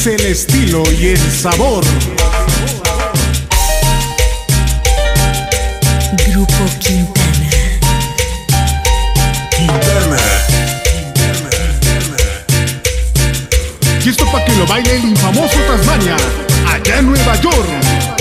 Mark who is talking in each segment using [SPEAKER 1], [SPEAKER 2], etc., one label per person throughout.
[SPEAKER 1] es el estilo y el sabor.
[SPEAKER 2] Grupo Quintana.
[SPEAKER 3] Quintana.
[SPEAKER 1] Y esto para que lo baile el infamoso Tasmania, allá en Nueva York.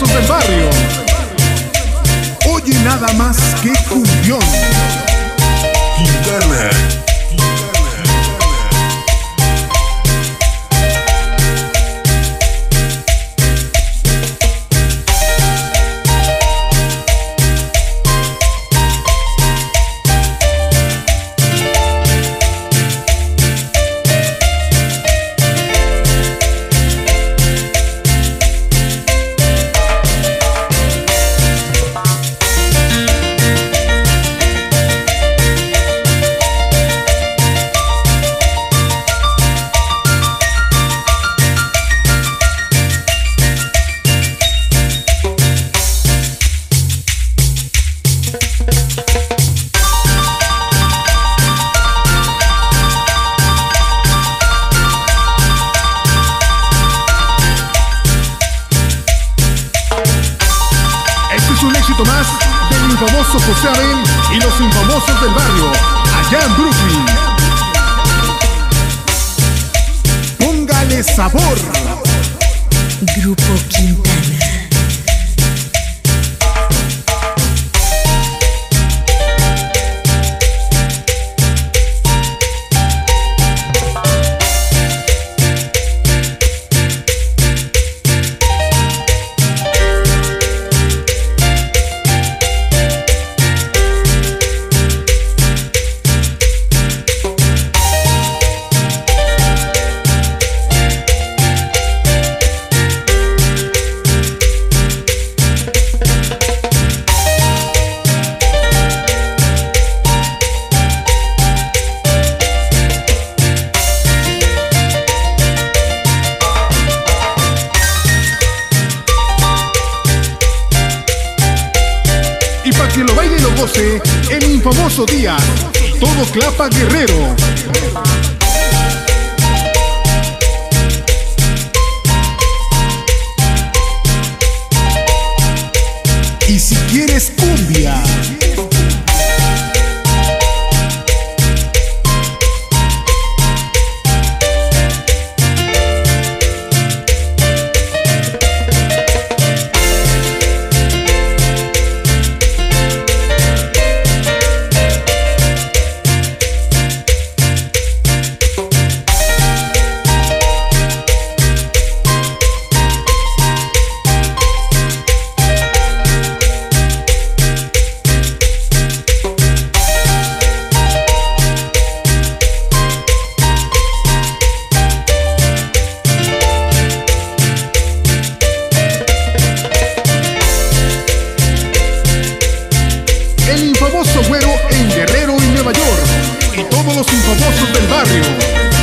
[SPEAKER 1] Los infamosos del barrio. Oye nada más que cumbión.
[SPEAKER 3] Quintana.
[SPEAKER 1] Éxito más del infamoso José Abel y los infamosos del barrio, allá en Brooklyn. Póngale sabor.
[SPEAKER 2] Grupo Quintana.
[SPEAKER 1] Y para que lo baile y lo goce, el infamoso día, todo clapa guerrero. Agüero en Guerrero y Nueva York y todos los infamosos del barrio.